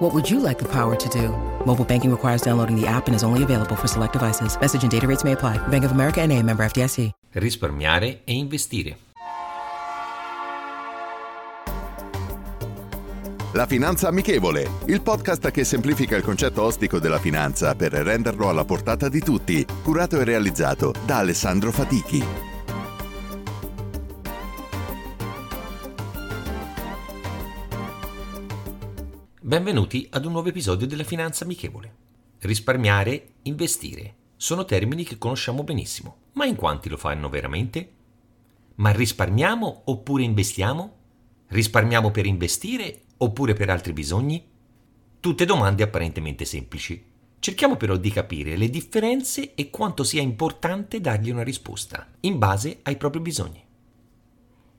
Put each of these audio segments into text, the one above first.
What would you like the power to do? Mobile banking requires downloading the app and is only available for select devices. Message and data rates may apply. Bank of America and a member FDIC. Risparmiare e investire. La Finanza Amichevole, il podcast che semplifica il concetto ostico della finanza per renderlo alla portata di tutti, curato e realizzato da Alessandro Fatichi. Benvenuti ad un nuovo episodio della Finanza Amichevole. Risparmiare, investire sono termini che conosciamo benissimo, ma in quanti lo fanno veramente? Ma risparmiamo oppure investiamo? Risparmiamo per investire oppure per altri bisogni? Tutte domande apparentemente semplici. Cerchiamo però di capire le differenze e quanto sia importante dargli una risposta, in base ai propri bisogni.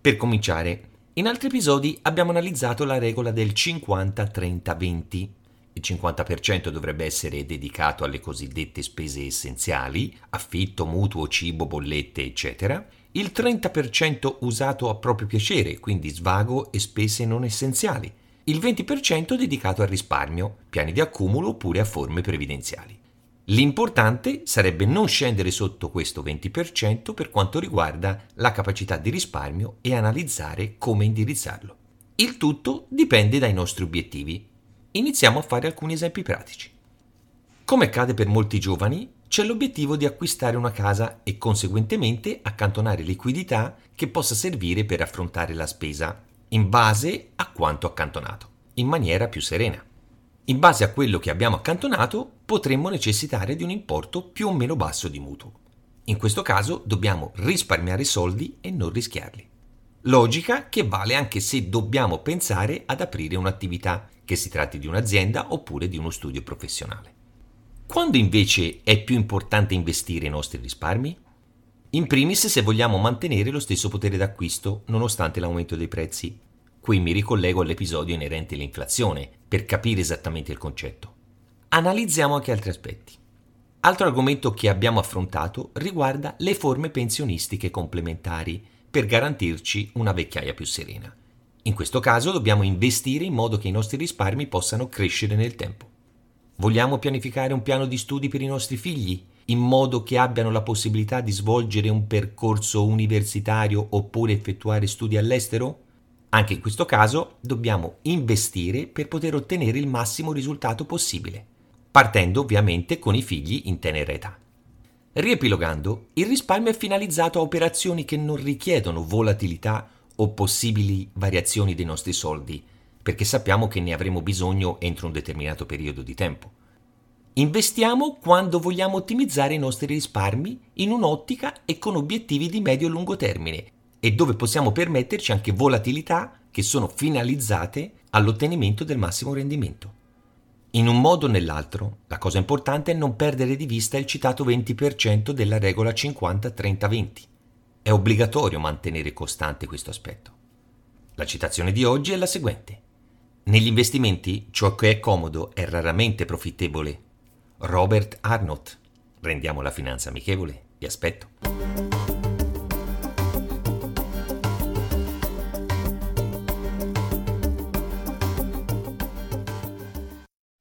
Per cominciare, in altri episodi abbiamo analizzato la regola del 50-30-20. Il 50% dovrebbe essere dedicato alle cosiddette spese essenziali, affitto, mutuo, cibo, bollette, eccetera. Il 30% usato a proprio piacere, quindi svago e spese non essenziali. Il 20% dedicato al risparmio, piani di accumulo oppure a forme previdenziali. L'importante sarebbe non scendere sotto questo 20% per quanto riguarda la capacità di risparmio e analizzare come indirizzarlo. Il tutto dipende dai nostri obiettivi. Iniziamo a fare alcuni esempi pratici. Come accade per molti giovani, c'è l'obiettivo di acquistare una casa e conseguentemente accantonare liquidità che possa servire per affrontare la spesa in base a quanto accantonato, in maniera più serena. In base a quello che abbiamo accantonato potremmo necessitare di un importo più o meno basso di mutuo. In questo caso dobbiamo risparmiare soldi e non rischiarli. Logica che vale anche se dobbiamo pensare ad aprire un'attività, che si tratti di un'azienda oppure di uno studio professionale. Quando invece è più importante investire i nostri risparmi? In primis se vogliamo mantenere lo stesso potere d'acquisto nonostante l'aumento dei prezzi. Qui mi ricollego all'episodio inerente all'inflazione per capire esattamente il concetto. Analizziamo anche altri aspetti. Altro argomento che abbiamo affrontato riguarda le forme pensionistiche complementari per garantirci una vecchiaia più serena. In questo caso dobbiamo investire in modo che i nostri risparmi possano crescere nel tempo. Vogliamo pianificare un piano di studi per i nostri figli, in modo che abbiano la possibilità di svolgere un percorso universitario oppure effettuare studi all'estero? Anche in questo caso dobbiamo investire per poter ottenere il massimo risultato possibile partendo ovviamente con i figli in tenera età. Riepilogando, il risparmio è finalizzato a operazioni che non richiedono volatilità o possibili variazioni dei nostri soldi, perché sappiamo che ne avremo bisogno entro un determinato periodo di tempo. Investiamo quando vogliamo ottimizzare i nostri risparmi in un'ottica e con obiettivi di medio-lungo termine e dove possiamo permetterci anche volatilità che sono finalizzate all'ottenimento del massimo rendimento. In un modo o nell'altro, la cosa importante è non perdere di vista il citato 20% della regola 50-30-20. È obbligatorio mantenere costante questo aspetto. La citazione di oggi è la seguente. Negli investimenti ciò che è comodo è raramente profittevole. Robert Arnott. Rendiamo la finanza amichevole. Vi aspetto.